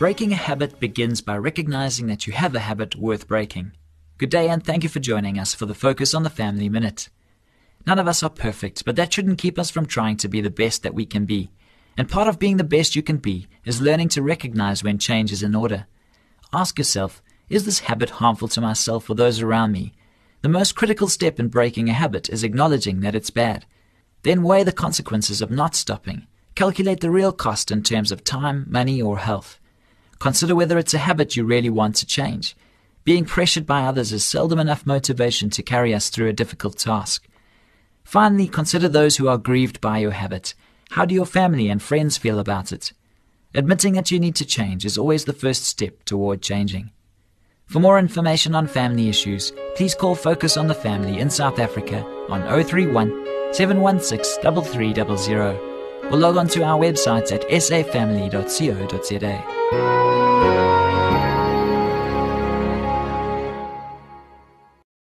Breaking a habit begins by recognizing that you have a habit worth breaking. Good day and thank you for joining us for the Focus on the Family Minute. None of us are perfect, but that shouldn't keep us from trying to be the best that we can be. And part of being the best you can be is learning to recognize when change is in order. Ask yourself, is this habit harmful to myself or those around me? The most critical step in breaking a habit is acknowledging that it's bad. Then weigh the consequences of not stopping. Calculate the real cost in terms of time, money, or health. Consider whether it's a habit you really want to change. Being pressured by others is seldom enough motivation to carry us through a difficult task. Finally, consider those who are grieved by your habit. How do your family and friends feel about it? Admitting that you need to change is always the first step toward changing. For more information on family issues, please call Focus on the Family in South Africa on 031 716 3300 or log on to our website at safamily.co.za. Música